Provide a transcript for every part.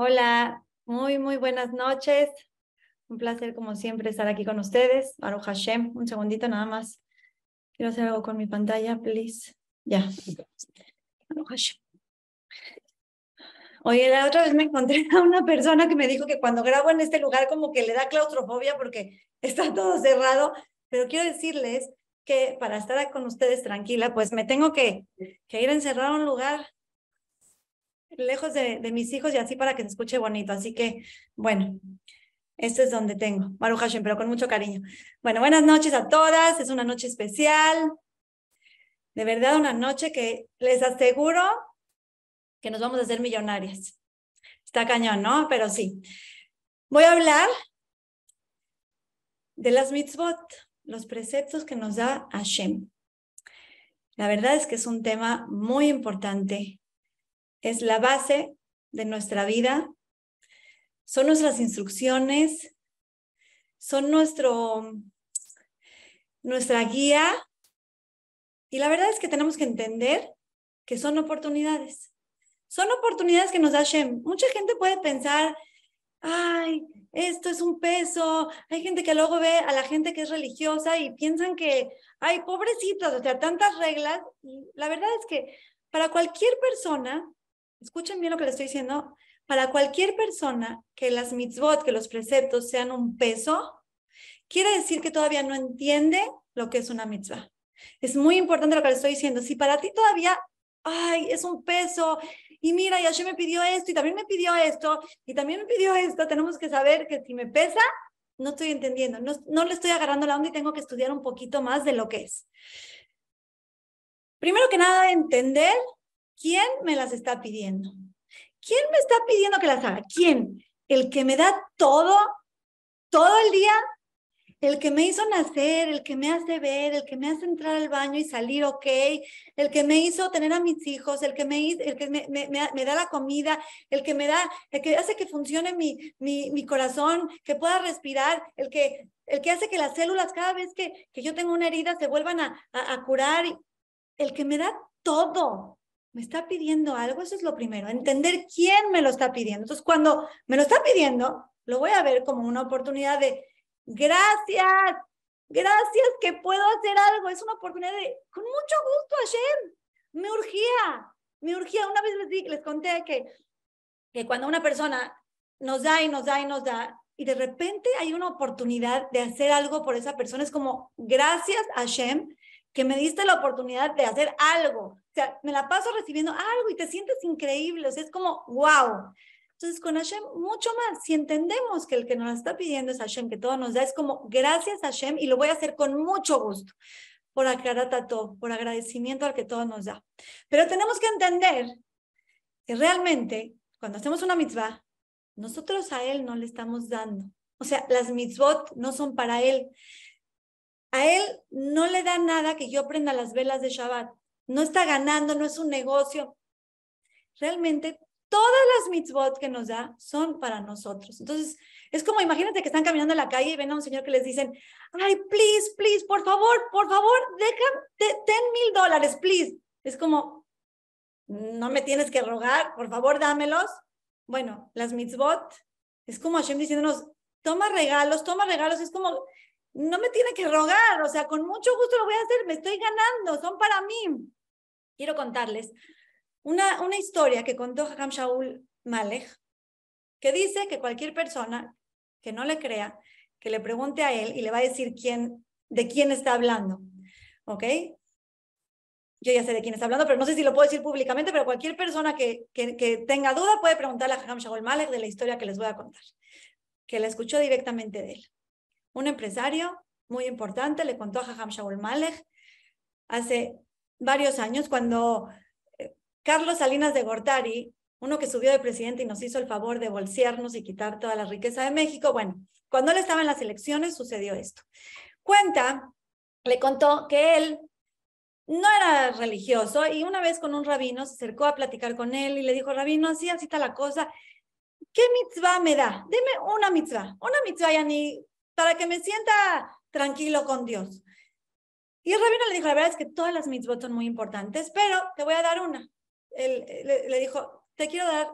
Hola, muy, muy buenas noches. Un placer, como siempre, estar aquí con ustedes. Baruch Hashem, un segundito nada más. Quiero hacer algo con mi pantalla, please. Ya. Baruch Hashem. Oye, la otra vez me encontré a una persona que me dijo que cuando grabo en este lugar como que le da claustrofobia porque está todo cerrado, pero quiero decirles que para estar con ustedes tranquila, pues me tengo que, que ir a encerrar a un lugar lejos de, mis hijos y así para que se escuche bonito. Así que, bueno, este es donde tengo, Baruch Hashem, pero con mucho cariño. Bueno, buenas noches a todas, es una noche especial. De verdad, una noche que les aseguro que nos vamos a hacer millonarias. Está cañón, ¿no? Pero sí. Voy a hablar de las mitzvot, los preceptos que nos da Hashem. La verdad es que es un tema muy importante es la base de nuestra vida, son nuestras instrucciones, son nuestro, nuestra guía. Y la verdad es que tenemos que entender que son oportunidades. Son oportunidades que nos da Shem. Mucha gente puede pensar, ay, esto es un peso. Hay gente que luego ve a la gente que es religiosa y piensan que, ay, pobrecitos, o sea, tantas reglas. la verdad es que para cualquier persona escuchen bien lo que les estoy diciendo, para cualquier persona que las mitzvot, que los preceptos sean un peso, quiere decir que todavía no entiende lo que es una mitzvah. Es muy importante lo que les estoy diciendo. Si para ti todavía, ay, es un peso, y mira, Yashem me pidió esto, y también me pidió esto, y también me pidió esto, tenemos que saber que si me pesa, no estoy entendiendo, no, no le estoy agarrando la onda y tengo que estudiar un poquito más de lo que es. Primero que nada, entender ¿Quién me las está pidiendo? ¿Quién me está pidiendo que las haga? ¿Quién? ¿El que me da todo, todo el día? El que me hizo nacer, el que me hace ver, el que me hace entrar al baño y salir ok, el que me hizo tener a mis hijos, el que me, el que me, me, da la comida, el que me da, el que hace que funcione mi, mi, mi corazón, que pueda respirar, el que, el que hace que las células cada vez que, que yo tengo una herida se vuelvan a, a, a curar, el que me da todo, me está pidiendo algo, eso es lo primero, entender quién me lo está pidiendo. Entonces, cuando me lo está pidiendo, lo voy a ver como una oportunidad de, gracias, gracias que puedo hacer algo, es una oportunidad de, con mucho gusto, Hashem, me urgía, me urgía. Una vez les, les conté que, que cuando una persona nos da y nos da y nos da, y de repente hay una oportunidad de hacer algo por esa persona, es como, gracias, Hashem, que me diste la oportunidad de hacer algo. O sea, me la paso recibiendo algo y te sientes increíble. O sea, es como, wow. Entonces, con Hashem, mucho más. Si entendemos que el que nos está pidiendo es Hashem, que todo nos da, es como, gracias Hashem, y lo voy a hacer con mucho gusto, por todo, por agradecimiento al que todo nos da. Pero tenemos que entender que realmente, cuando hacemos una mitzvah, nosotros a Él no le estamos dando. O sea, las mitzvot no son para Él. A él no le da nada que yo prenda las velas de Shabbat. No está ganando, no es un negocio. Realmente todas las mitzvot que nos da son para nosotros. Entonces, es como imagínate que están caminando en la calle y ven a un señor que les dicen, ay, please, please, por favor, por favor, deja, ten mil dólares, please. Es como, no me tienes que rogar, por favor, dámelos. Bueno, las mitzvot, es como Hashem diciéndonos, toma regalos, toma regalos, es como, no me tiene que rogar, o sea, con mucho gusto lo voy a hacer, me estoy ganando, son para mí. Quiero contarles una, una historia que contó Hakam Shaul Malek, que dice que cualquier persona que no le crea, que le pregunte a él y le va a decir quién, de quién está hablando, ¿ok? Yo ya sé de quién está hablando, pero no sé si lo puedo decir públicamente, pero cualquier persona que, que, que tenga duda puede preguntarle a Hakam Shaul Malek de la historia que les voy a contar, que la escuchó directamente de él un empresario muy importante, le contó a Jajam Shaul Malek hace varios años cuando eh, Carlos Salinas de Gortari, uno que subió de presidente y nos hizo el favor de bolsearnos y quitar toda la riqueza de México, bueno, cuando él estaba en las elecciones sucedió esto. Cuenta, le contó que él no era religioso y una vez con un rabino se acercó a platicar con él y le dijo, rabino, así, así está la cosa, ¿qué mitzvah me da? Dime una mitzvah, una mitzvah ya ni para que me sienta tranquilo con Dios. Y el rabino le dijo, la verdad es que todas las mitzvot son muy importantes, pero te voy a dar una. Él le, dijo, te quiero dar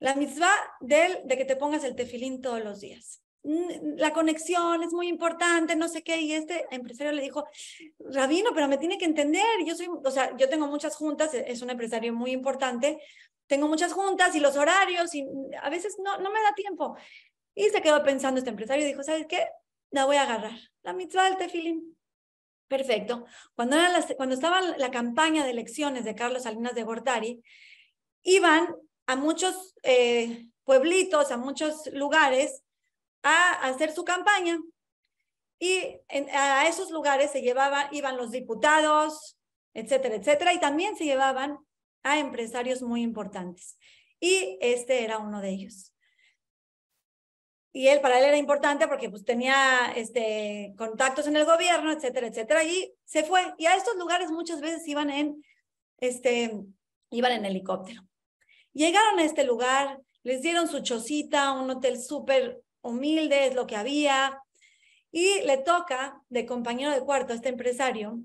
La mitzvah de, de que te pongas el tefilín todos los días. La conexión es muy importante, no sé qué, y este empresario le dijo, Rabino, pero me tiene que entender, yo soy, o sea, yo tengo muchas juntas, e-, es un empresario muy importante, tengo muchas juntas y los horarios, y a veces no, no me da tiempo. Y se quedó pensando este empresario y dijo, ¿sabes qué? La voy a agarrar, la mitzvah del tefilín. Perfecto. Cuando, era la, cuando estaba la campaña de elecciones de Carlos Salinas de Gortari, iban a muchos eh, pueblitos, a muchos lugares a hacer su campaña. Y a esos lugares se llevaban, iban los diputados, etcétera, etcétera, y también se llevaban a empresarios muy importantes. Y este era uno de ellos. Y él, para él era importante porque pues tenía este, contactos en el gobierno, etcétera, etcétera, y se fue. Y a estos lugares muchas veces iban en, este, iban en helicóptero. Llegaron a este lugar, les dieron su chocita, un hotel súper humilde, es lo que había, y le toca de compañero de cuarto a este empresario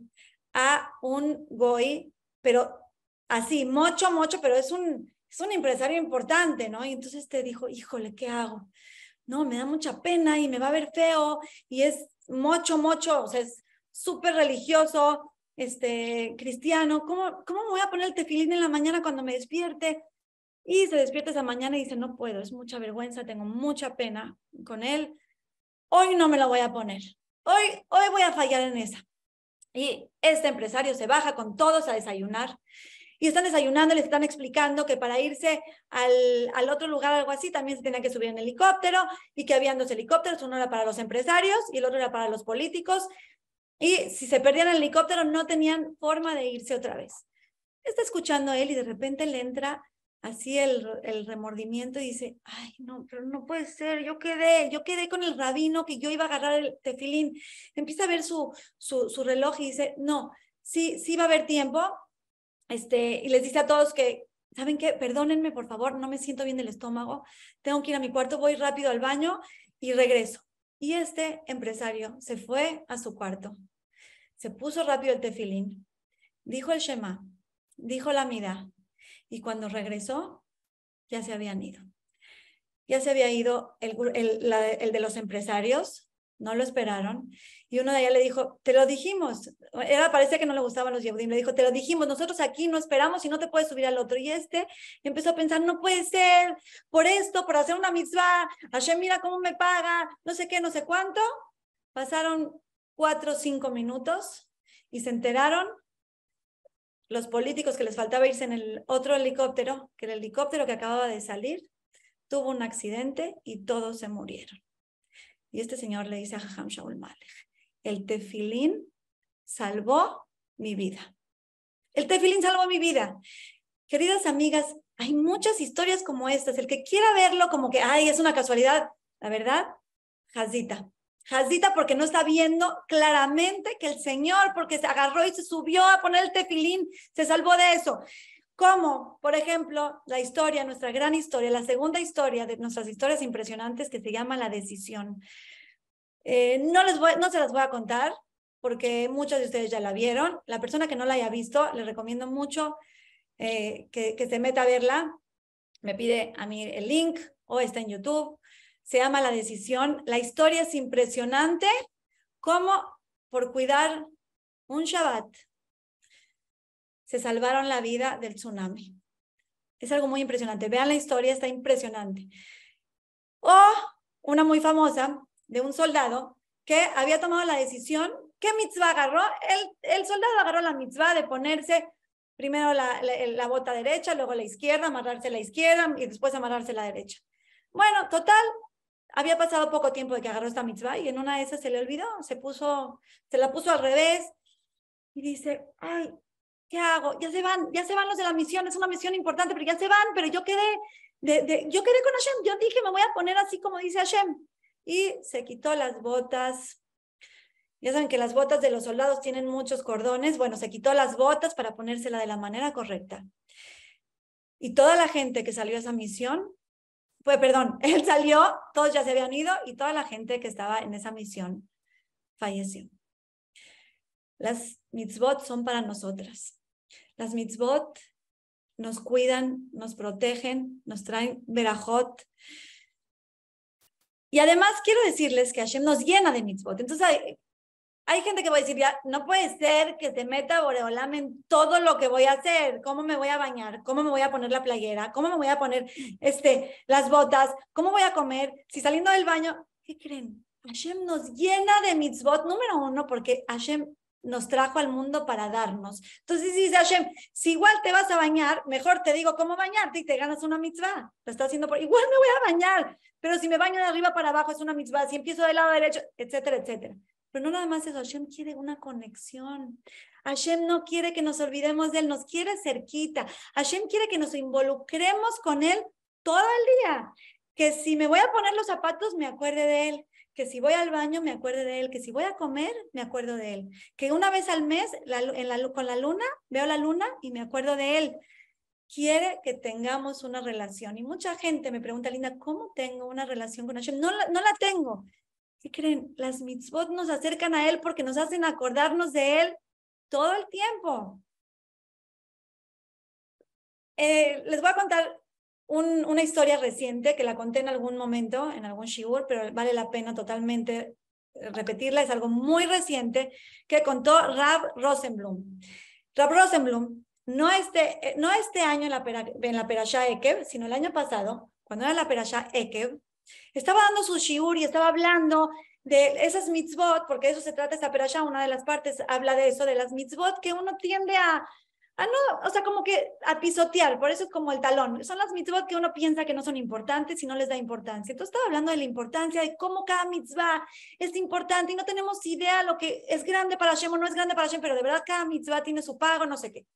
a un goy, pero así, mucho, mucho, pero es un, es un empresario importante, ¿no? Y entonces te dijo, híjole, ¿qué hago? No, me da mucha pena y me va a ver feo y es mucho, mucho, o sea, es súper religioso, este, cristiano, ¿cómo, ¿cómo voy a poner el tefilín en la mañana cuando me despierte? Y se despierta esa mañana y dice, no puedo, es mucha vergüenza, tengo mucha pena con él. Hoy no me la voy a poner. Hoy, hoy voy a fallar en esa. Y este empresario se baja con todos a desayunar. Y están desayunando, les están explicando que para irse al, al otro lugar, algo así, también se tenía que subir en helicóptero y que habían dos helicópteros, uno era para los empresarios y el otro era para los políticos. Y si se perdían el helicóptero, no tenían forma de irse otra vez. Está escuchando él y de repente le entra así el, el remordimiento y dice, ay, no, pero no puede ser, yo quedé, yo quedé con el rabino que yo iba a agarrar el tefilín. Empieza a ver su, su, su reloj y dice, no, sí, sí va a haber tiempo. Este, y les dice a todos que, ¿saben qué? Perdónenme, por favor, no me siento bien del estómago, tengo que ir a mi cuarto, voy rápido al baño y regreso. Y este empresario se fue a su cuarto, se puso rápido el tefilín, dijo el Shema, dijo la mida, y cuando regresó, ya se habían ido. Ya se había ido el, el, el de los empresarios, no lo esperaron. Y uno de ellos le dijo, te lo dijimos. Era, parece que no le gustaban los Yehudim. Le dijo, te lo dijimos, nosotros aquí no esperamos y no te puedes subir al otro. Y este empezó a pensar, no puede ser, por esto, por hacer una mitzvah, Hashem mira cómo me paga, no sé qué, no sé cuánto. Pasaron cuatro o cinco minutos y se enteraron los políticos que les faltaba irse en el otro helicóptero, que el helicóptero que acababa de salir tuvo un accidente y todos se murieron. Y este señor le dice a Jajam Shaul Malek, el tefilín salvó mi vida. El tefilín salvó mi vida. Queridas amigas, hay muchas historias como estas. El que quiera verlo como que, ay, es una casualidad, la verdad, jazita. Jazita porque no está viendo claramente que el Señor, porque se agarró y se subió a poner el tefilín, se salvó de eso. Como, por ejemplo, la historia, nuestra gran historia, la segunda historia de nuestras historias impresionantes que se llama La Decisión. Eh, no, les voy, no se las voy a contar porque muchos de ustedes ya la vieron. La persona que no la haya visto, les recomiendo mucho eh, que, que se meta a verla. Me pide a mí el link o está en YouTube se llama La Decisión. La historia es impresionante, como por cuidar un Shabbat se salvaron la vida del tsunami. Es algo muy impresionante. Vean la historia, está impresionante. O una muy famosa de un soldado que había tomado la decisión, ¿qué mitzvah agarró? El, el soldado agarró la mitzvah de ponerse primero la, la, bota derecha, luego la izquierda, amarrarse la izquierda y después amarrarse la derecha. Bueno, total, había pasado poco tiempo de que agarró esta mitzvah y en una de esas se le olvidó, se puso, se la puso al revés y dice, ay, ¿qué hago? Ya se van, ya se van los de la misión, es una misión importante, pero ya se van, pero yo quedé, de, yo quedé con Hashem, yo dije, me voy a poner así como dice Hashem. Y se quitó las botas. Ya saben que las botas de los soldados tienen muchos cordones. Bueno, se quitó las botas para ponérsela de la manera correcta. Y toda la gente que salió a esa misión pues perdón, él salió, todos ya se habían ido y toda la gente que estaba en esa misión falleció. Las mitzvot son para nosotras. Las mitzvot nos cuidan, nos protegen, nos traen verajot. Y además quiero decirles que Hashem nos llena de mitzvot. Entonces hay, hay gente que va a decir, ya, no puede ser que se meta Boreolam en todo lo que voy a hacer. ¿Cómo me voy a bañar? ¿Cómo me voy a poner la playera? ¿Cómo me voy a poner este, las botas? ¿Cómo voy a comer? Si saliendo del baño, ¿qué creen? Hashem nos llena de mitzvot, número uno, porque Hashem nos trajo al mundo para darnos. Entonces dice Hashem, si igual te vas a bañar, mejor te digo cómo bañarte y te ganas una mitzvah. Lo está haciendo por, igual me voy a bañar, pero si me baño de arriba para abajo es una mitzvah, si empiezo del lado derecho, etcétera, etcétera. Pero no nada más eso, Hashem quiere una conexión. Hashem no quiere que nos olvidemos de Él, nos quiere cerquita. Hashem quiere que nos involucremos con Él todo el día. Que si me voy a poner los zapatos, me acuerde de Él. Que si voy al baño, me acuerde de Él. Que si voy a comer, me acuerdo de Él. Que una vez al mes, con la luna, veo la luna y me acuerdo de Él. Quiere que tengamos una relación. Y mucha gente me pregunta, Linda, ¿cómo tengo una relación con Hashem? No, no la tengo. ¿Qué creen? Las mitzvot nos acercan a Él porque nos hacen acordarnos de Él todo el tiempo. Eh, les voy a contar una historia reciente que la conté en algún momento, en algún shiur, pero vale la pena totalmente eh, repetirla. Es algo muy reciente que contó Rab Rosenblum. Rab Rosenblum, no este, eh, no este año en la, en la Perashá Ekev, sino el año pasado, cuando era la Perashá Ekev, estaba dando su shiur y estaba hablando de esas mitzvot, porque eso se trata esta perasha, una de las partes habla de eso, de las mitzvot, que uno tiende a, a no, o sea, como que a pisotear, por eso es como el talón. Son las mitzvot que uno piensa que no son importantes y no les da importancia. Entonces estaba hablando de la importancia de cómo cada mitzvah es importante y no tenemos idea lo que es grande para Hashem o no es grande para Hashem, pero de verdad cada mitzvah tiene su pago, no sé qué.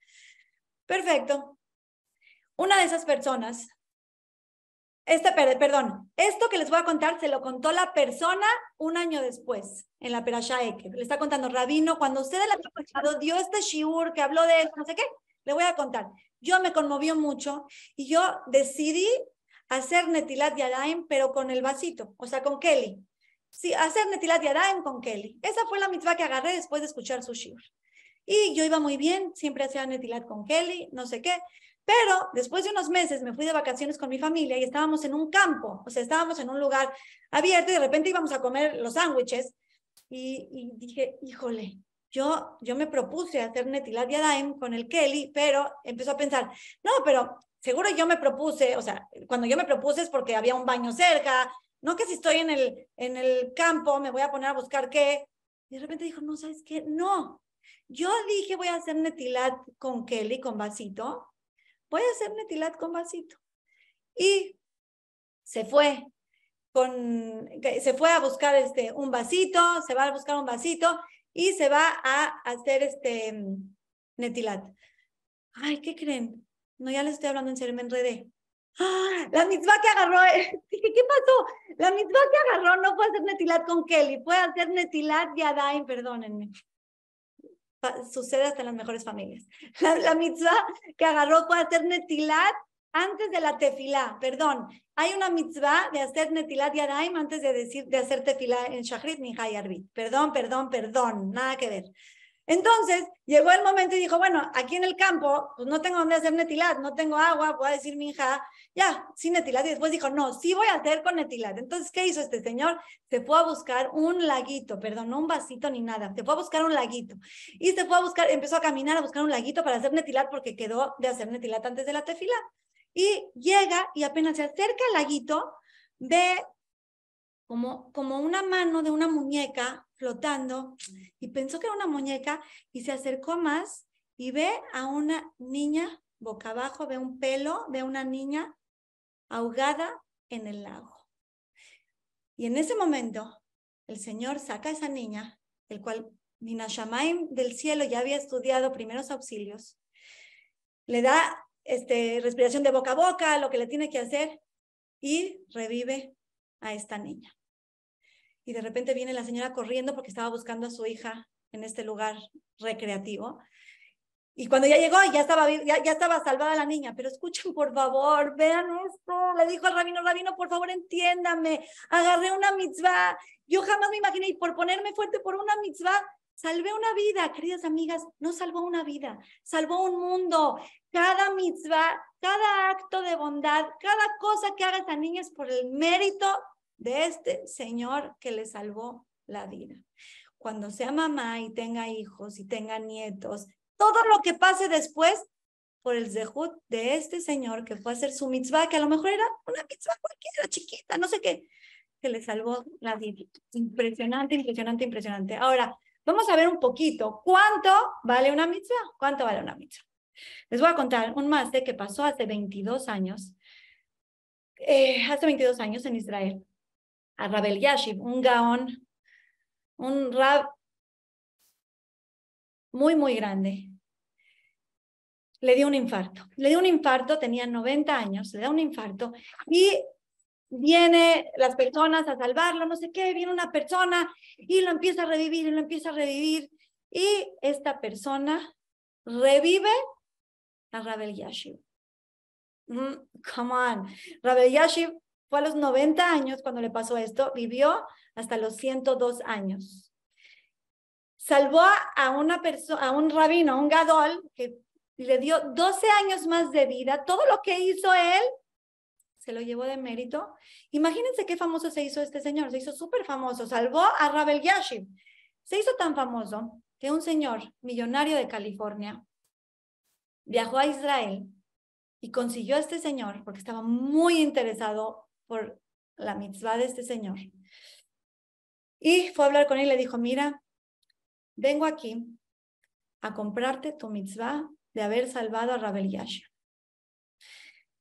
Perfecto. Una de esas personas este, perdón, esto que les voy a contar se lo contó la persona un año después, en la Perashá Eke. Le está contando, Rabino, cuando usted el año pasado dio este shiur que habló de esto, no sé qué, le voy a contar. Yo me conmovió mucho y yo decidí hacer Netilat Yadaim, pero con el vasito, o sea, con Kelly. Sí, hacer Netilat Yadaim con Kelly. Esa fue la mitzvah que agarré después de escuchar su shiur. Y yo iba muy bien, siempre hacía Netilat con Kelly, no sé qué. Pero después de unos meses me fui de vacaciones con mi familia y estábamos en un campo, o sea, estábamos en un lugar abierto y de repente íbamos a comer los sándwiches y, dije, híjole, yo, yo me propuse hacer Netilat Yadayim con el Kelly, pero empezó a pensar, no, pero seguro yo me propuse, o sea, cuando yo me propuse es porque había un baño cerca, no que si estoy en el, en el campo me voy a poner a buscar qué. Y de repente dijo, no, ¿sabes qué? No. Yo dije voy a hacer Netilat con Kelly, con vasito, voy a hacer netilat con vasito. Y se fue con, se fue a buscar este, un vasito, se va a buscar un vasito y se va a hacer este netilat. Ay, ¿qué creen? No, ya les estoy hablando en serio, me. ¡Ah! La misma que agarró, dije, ¿qué pasó? La misma que agarró no puede hacer netilat con Kelly, puede hacer netilat yadain, perdónenme sucede hasta en las mejores familias. La, la mitzvah que agarró fue hacer netilat antes de la tefilá, perdón. Hay una mitzvah de hacer netilat yadaim antes de decir de hacer tefilá en shachrit ni arbit. Perdón, perdón, perdón, nada que ver. Entonces, llegó el momento y dijo, bueno, aquí en el campo, pues no tengo dónde hacer netilat, no tengo agua, puedo decir mi hija, ya, sin netilat. Y después dijo, no, sí voy a hacer con netilat. Entonces, ¿qué hizo este señor? Se fue a buscar un laguito, perdón, no un vasito ni nada, se fue a buscar un laguito. Y se fue a buscar, empezó a caminar a buscar un laguito para hacer netilat porque quedó de hacer netilat antes de la tefila. Y llega y apenas se acerca al laguito, ve como, como una mano de una muñeca flotando y pensó que era una muñeca y se acercó más y ve a una niña boca abajo, ve un pelo, ve una niña ahogada en el lago. Y en ese momento, el Señor saca a esa niña, el cual Minashamaim del cielo ya había estudiado primeros auxilios, le da este, respiración de boca a boca, lo que le tiene que hacer, y revive a esta niña y de repente viene la señora corriendo porque estaba buscando a su hija en este lugar recreativo. Y cuando ya llegó, ya estaba, ya, ya estaba salvada la niña, pero escuchen por favor, vean esto, le dijo al rabino, rabino, por favor entiéndame, agarré una mitzvah, yo jamás me imaginé, y por ponerme fuerte por una mitzvah, salvé una vida, queridas amigas, no salvó una vida, salvó un mundo. Cada mitzvah, cada acto de bondad, cada cosa que haga esta niña es por el mérito de este Señor que le salvó la vida. Cuando sea mamá y tenga hijos y tenga nietos, todo lo que pase después por el zehut de este señor que fue a hacer su mitzvah, que a lo mejor era una mitzvah cualquiera, chiquita, no sé qué, que le salvó la vida. Impresionante, impresionante, impresionante. Ahora, vamos a ver un poquito cuánto vale una mitzvah, cuánto vale una mitzvah. Les voy a contar un más de que pasó hace 22 años, eh, hace 22 años en Israel, a Rabel Yashiv, un gaón, un rab muy, muy grande. Le dio un infarto. Le dio un infarto, tenía 90 años, le da un infarto y viene las personas a salvarlo, no sé qué, viene una persona y lo empieza a revivir y lo empieza a revivir. Y esta persona revive a Rabel Yashiv. Mm, come on. Rabel Yashiv fue a los 90 años cuando le pasó esto, vivió hasta los 102 años. Salvó a una persona, a un rabino, a un gadol, que le dio 12 años más de vida. Todo lo que hizo él se lo llevó de mérito. Imagínense qué famoso se hizo este señor, se hizo súper famoso, salvó a Rabel. Se hizo tan famoso que un señor millonario de California viajó a Israel y consiguió a este señor, porque estaba muy interesado por la mitzvah de este señor. Y fue a hablar con él y le dijo, mira, vengo aquí a comprarte tu mitzvah de haber salvado a Rabel Yashiv.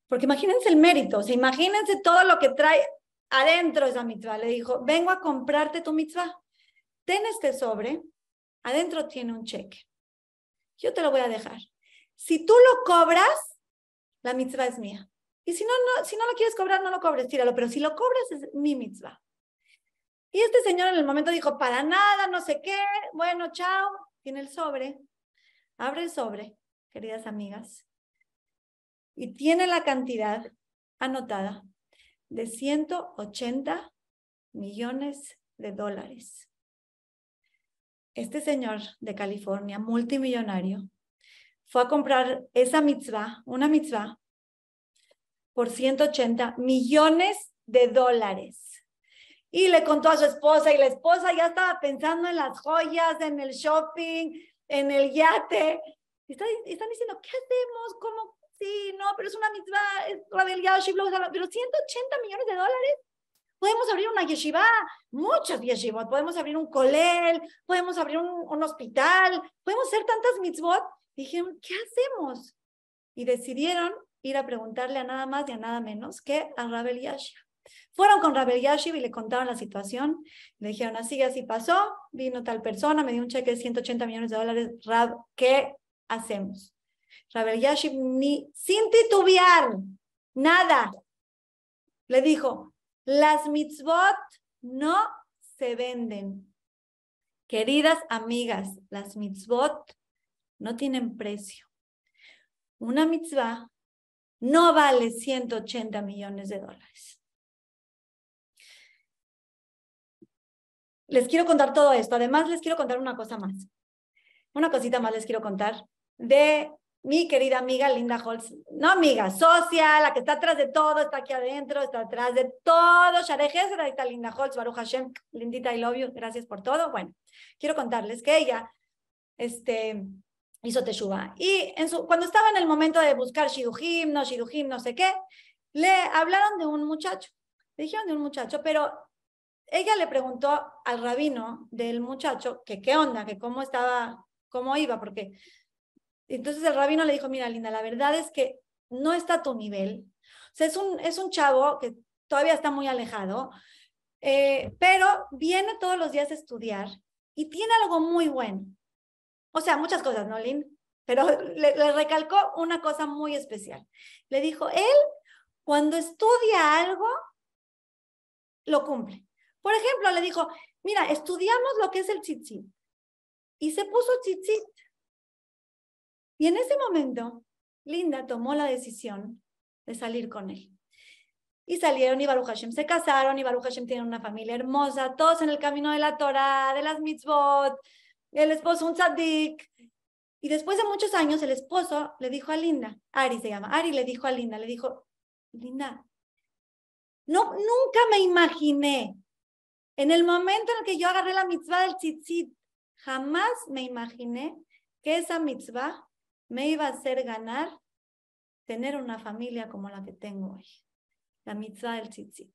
Porque imagínense el mérito, o imagínense todo lo que trae adentro esa mitzvah. Le dijo, vengo a comprarte tu mitzvah. Ten este sobre, adentro tiene un cheque. Yo te lo voy a dejar. Si tú lo cobras, la mitzvah es mía. Y si no, si no lo quieres cobrar, no lo cobres, tíralo. Pero si lo cobras, es mi mitzvah. Y este señor en el momento dijo, para nada, no sé qué. Bueno, chao. Tiene el sobre. Abre el sobre, queridas amigas y tiene la cantidad anotada de 180 millones de dólares. Este señor de California, multimillonario, fue a comprar esa mitzvah, una mitzvah, por 180 millones de dólares. Y le contó a su esposa y la esposa ya estaba pensando en las joyas, en el shopping, en el yate. Y están, diciendo, ¿qué hacemos? ¿Cómo, sí, no, pero es una mitzvah, es Rabel Yashiv, pero 180 millones de dólares. Podemos abrir una yeshiva, muchas yeshivot, podemos abrir un kolel, podemos abrir un, hospital, podemos hacer tantas mitzvot. dijeron, ¿qué hacemos? Y decidieron ir a preguntarle a nada más y a nada menos que a Rabel Yashiv. Fueron con Rabel Yashiv y le contaron la situación. Le dijeron, así, así pasó, vino tal persona, me dio un cheque de 180 millones de dólares. Rab, ¿qué hacemos? Rabel Yashiv, ni sin titubear, nada, le dijo, las mitzvot no se venden. Queridas amigas, las mitzvot no tienen precio. Una mitzvah no vale 180 millones de dólares. Les quiero contar todo esto. Además, les quiero contar una cosa más. Una cosita más les quiero contar de mi querida amiga Linda Holtz, no amiga, socia, la que está atrás de todo, está aquí adentro, está atrás de todo. Share ahí está Linda Holtz, Baruch Hashem, Lindita, I love you, gracias por todo. Bueno, quiero contarles que ella este, hizo Teshuva. Y cuando estaba en el momento de buscar Shidujim, no Shidujim, no sé qué, le hablaron de un muchacho. Le dijeron de un muchacho, pero ella le preguntó al rabino del muchacho que qué onda, que cómo estaba, cómo iba, porque entonces el rabino le dijo, mira, Linda, la verdad es que no está a tu nivel. O sea, es un, es un chavo que todavía está muy alejado, eh, pero viene todos los días a estudiar y tiene algo muy bueno. O sea, muchas cosas, ¿no, Lin? Pero le, le recalcó una cosa muy especial. Le dijo, él, cuando estudia algo, lo cumple. Por ejemplo, le dijo, mira, estudiamos lo que es el tzitzit. Y se puso tzitzit. Y en ese momento, Linda tomó la decisión de salir con él. Y salieron y Baruch Hashem se casaron y Baruch Hashem tiene una familia hermosa, todos en el camino de la Torah, de las mitzvot, el esposo un tzadik. Y después de muchos años, el esposo le dijo a Linda, Ari se llama, Ari le dijo a Linda, le dijo, Linda, no, nunca me imaginé, en el momento en el que yo agarré la mitzvah del tzitzit, jamás me imaginé que esa mitzvah me iba a hacer ganar tener una familia como la que tengo hoy. La mitzvah del tzitzit.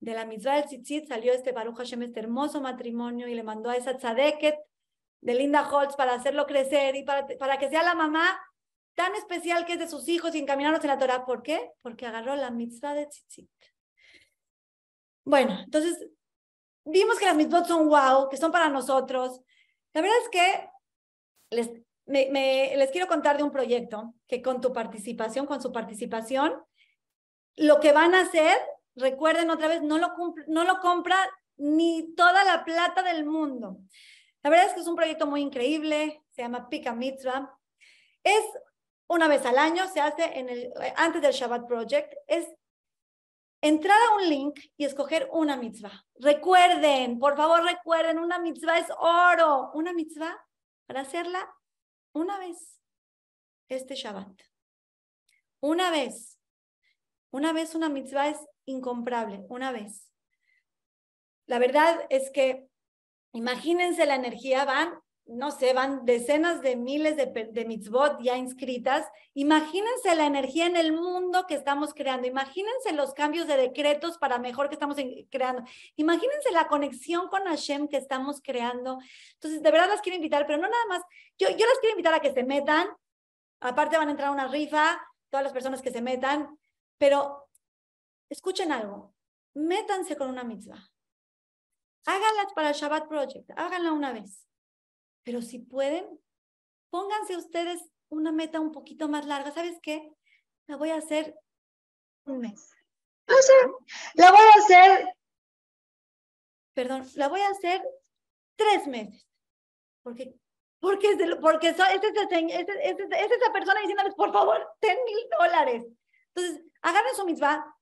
De la mitzvah del tzitzit salió este Baruch Hashem, este hermoso matrimonio, y le mandó a esa tzadeket de Linda Holtz para hacerlo crecer y para, para que sea la mamá tan especial que es de sus hijos y encaminarlos en la Torah. ¿Por qué? Porque agarró la mitzvah del tzitzit. Bueno, entonces vimos que las mitzvot son wow, que son para nosotros. La verdad es que les, les quiero contar de un proyecto que con tu participación, con su participación, lo que van a hacer, recuerden otra vez, no lo, no lo compra ni toda la plata del mundo. La verdad es que es un proyecto muy increíble, se llama Pika Mitzvah. Es una vez al año, se hace en el, antes del Shabbat Project. Es entrar a un link y escoger una mitzvah. Recuerden, por favor recuerden, una mitzvah es oro. Una mitzvah para hacerla una vez este Shabbat. Una vez. Una vez una mitzvah es incomparable, una vez. La verdad es que imagínense la energía, van no sé, van decenas de miles de, de mitzvot ya inscritas. Imagínense la energía en el mundo que estamos creando. Imagínense los cambios de decretos para mejor que estamos creando. Imagínense la conexión con Hashem que estamos creando. Entonces, de verdad las quiero invitar, pero no nada más. Yo, yo las quiero invitar a que se metan. Aparte van a entrar una rifa, todas las personas que se metan. Pero escuchen algo. Métanse con una mitzvah. Háganlas para el Shabbat Project. Háganla una vez pero si pueden, pónganse ustedes una meta un poquito más larga. ¿Sabes qué? La voy a hacer un mes. la voy a hacer, perdón, la voy a hacer tres meses. Porque, porque, es, porque es, esa persona diciéndoles, por favor, ten mil dólares. Entonces, agarren su mitzvah.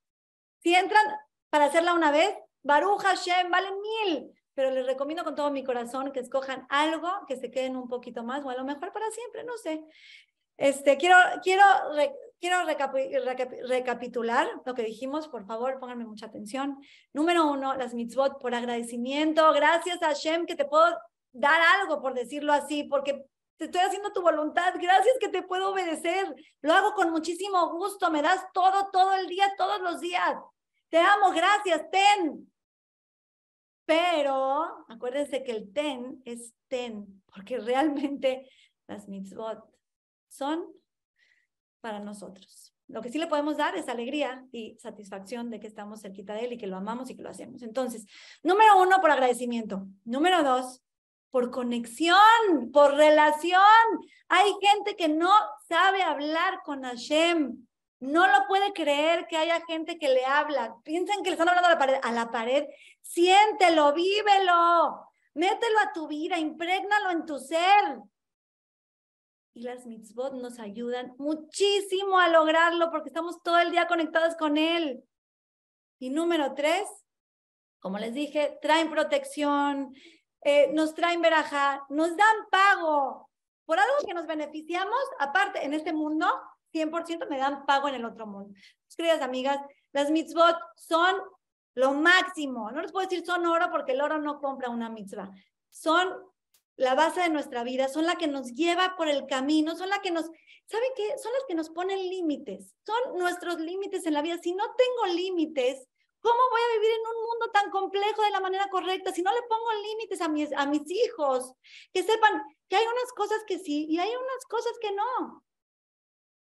Si entran para hacerla una vez, Baruch Hashem, valen mil pero les recomiendo con todo mi corazón que escojan algo que se queden un poquito más o a lo mejor para siempre, no sé. Este, quiero, quiero, quiero recapitular lo que dijimos, por favor, pónganme mucha atención. Número uno, las mitzvot por agradecimiento. Gracias a Hashem que te puedo dar algo, por decirlo así, porque te estoy haciendo tu voluntad. Gracias que te puedo obedecer. Lo hago con muchísimo gusto. Me das todo, todo el día, todos los días. Te amo, gracias, ten. Pero acuérdense que el ten es ten, porque realmente las mitzvot son para nosotros. Lo que sí le podemos dar es alegría y satisfacción de que estamos cerquita de él y que lo amamos y que lo hacemos. Entonces, número uno, por agradecimiento. Número dos, por conexión, por relación. Hay gente que no sabe hablar con Hashem. No lo puede creer que haya gente que le habla. Piensan que le están hablando a la pared. A la pared, siéntelo, vívelo, mételo a tu vida, imprégnalo en tu ser. Y las mitzvot nos ayudan muchísimo a lograrlo porque estamos todo el día conectados con él. Y número tres, como les dije, traen protección, eh, nos traen veraja, nos dan pago por algo que nos beneficiamos, aparte en este mundo 100% me dan pago en el otro mundo. queridas amigas, las mitzvot son lo máximo. No les puedo decir son oro porque el oro no compra una mitzvah. Son la base de nuestra vida, son la que nos lleva por el camino, son la que nos, ¿saben qué? Son las que nos ponen límites, son nuestros límites en la vida. Si no tengo límites, ¿cómo voy a vivir en un mundo tan complejo de la manera correcta? Si no le pongo límites a mis, a mis hijos, que sepan que hay unas cosas que sí y hay unas cosas que no.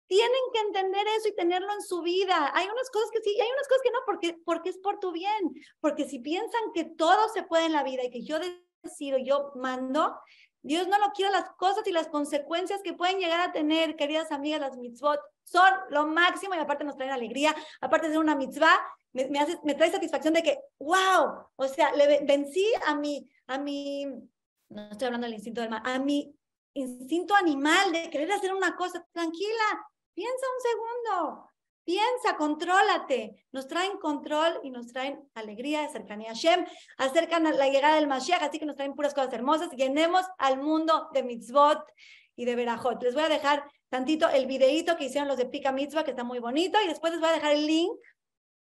Tienen que entender eso y tenerlo en su vida. Hay unas cosas que sí y hay unas cosas que no, porque, porque es por tu bien. Porque si piensan que todo se puede en la vida y que yo decido, yo mando, Dios no lo quiere las cosas y las consecuencias que pueden llegar a tener, queridas amigas, las mitzvot, son lo máximo y aparte nos traen alegría, aparte de ser una mitzvah, me, hace, me trae satisfacción de que, wow, o sea, le vencí a mi, a mi, no estoy hablando del instinto del a mi instinto animal de querer hacer una cosa tranquila, Piensa un segundo. Piensa, contrólate. Nos traen control y nos traen alegría, cercanía a Shem, acercan la llegada del Mashiach, así que nos traen puras cosas hermosas. Llenemos al mundo de mitzvot y de verajot. Les voy a dejar tantito el videíto que hicieron los de Pica Mitzvah, que está muy bonito, y después les voy a dejar el link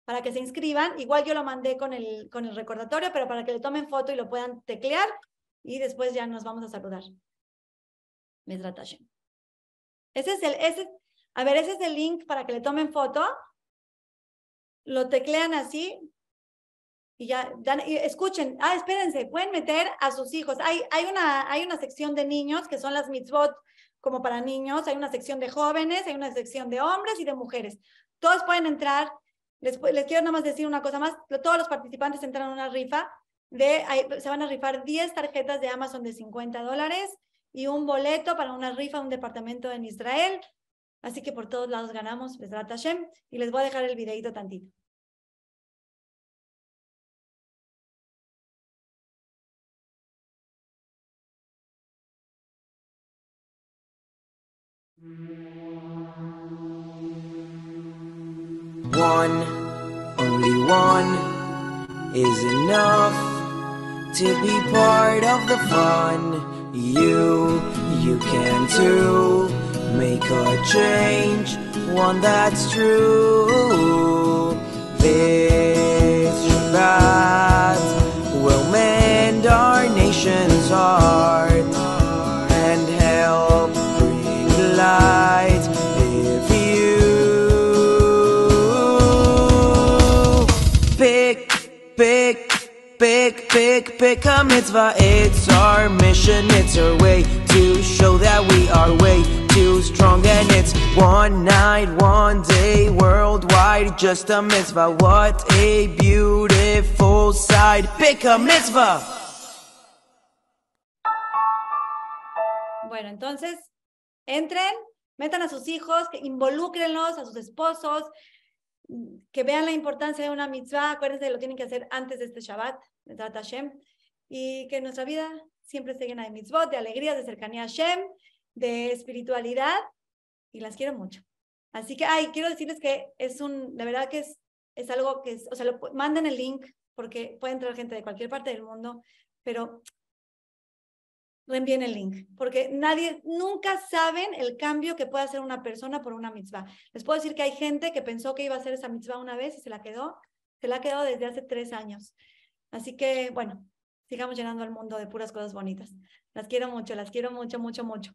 para que se inscriban. Igual yo lo mandé con el, con el recordatorio, pero para que le tomen foto y lo puedan teclear, y después ya nos vamos a saludar. Ese es el, ese, a ver, ese es el link para que le tomen foto. Lo teclean así y ya, dan, escuchen, ah, espérense, pueden meter a sus hijos. Hay, hay, una, hay una sección de niños que son las mitzvot como para niños, hay una sección de jóvenes, hay una sección de hombres y de mujeres. Todos pueden entrar. Les, les quiero nada más decir una cosa más. Todos los participantes entran a una rifa. De, se van a rifar 10 tarjetas de Amazon de 50 dólares y un boleto para una rifa a un departamento en Israel. Así que por todos lados ganamos, Besrat Hashem, y les voy a dejar el videito tantito. One, only one is enough to be part of the fun. You, you can too. make a change, one that's true. This Shabbat will mend our nation's heart pick, a mitzvah, it's our mission, it's our way to show that we are way too strong and it's one night, one day, worldwide, just a mitzvah. What a beautiful sight. Pick a mitzvah. Bueno, entonces, entren, metan a sus hijos, que involúcrenlos, a sus esposos, que vean la importancia de una mitzvah. Acuérdense, de lo tienen que hacer antes de este Shabbat, Hashem, y que nuestra vida siempre esté llena de mitzvot, de alegrías, de cercanía a Hashem de espiritualidad y las quiero mucho. Así que, ay, quiero decirles que es un, de verdad que es, es algo que es, o sea, lo, manden el link porque puede entrar gente de cualquier parte del mundo, pero reenvíen el link, porque nadie, nunca saben el cambio que puede hacer una persona por una mitzvah. Les puedo decir que hay gente que pensó que iba a hacer esa mitzvah una vez y se la quedó, se la ha quedado desde hace tres años. Así que, bueno, sigamos llenando al mundo de puras cosas bonitas. Las quiero mucho, las quiero mucho, mucho, mucho.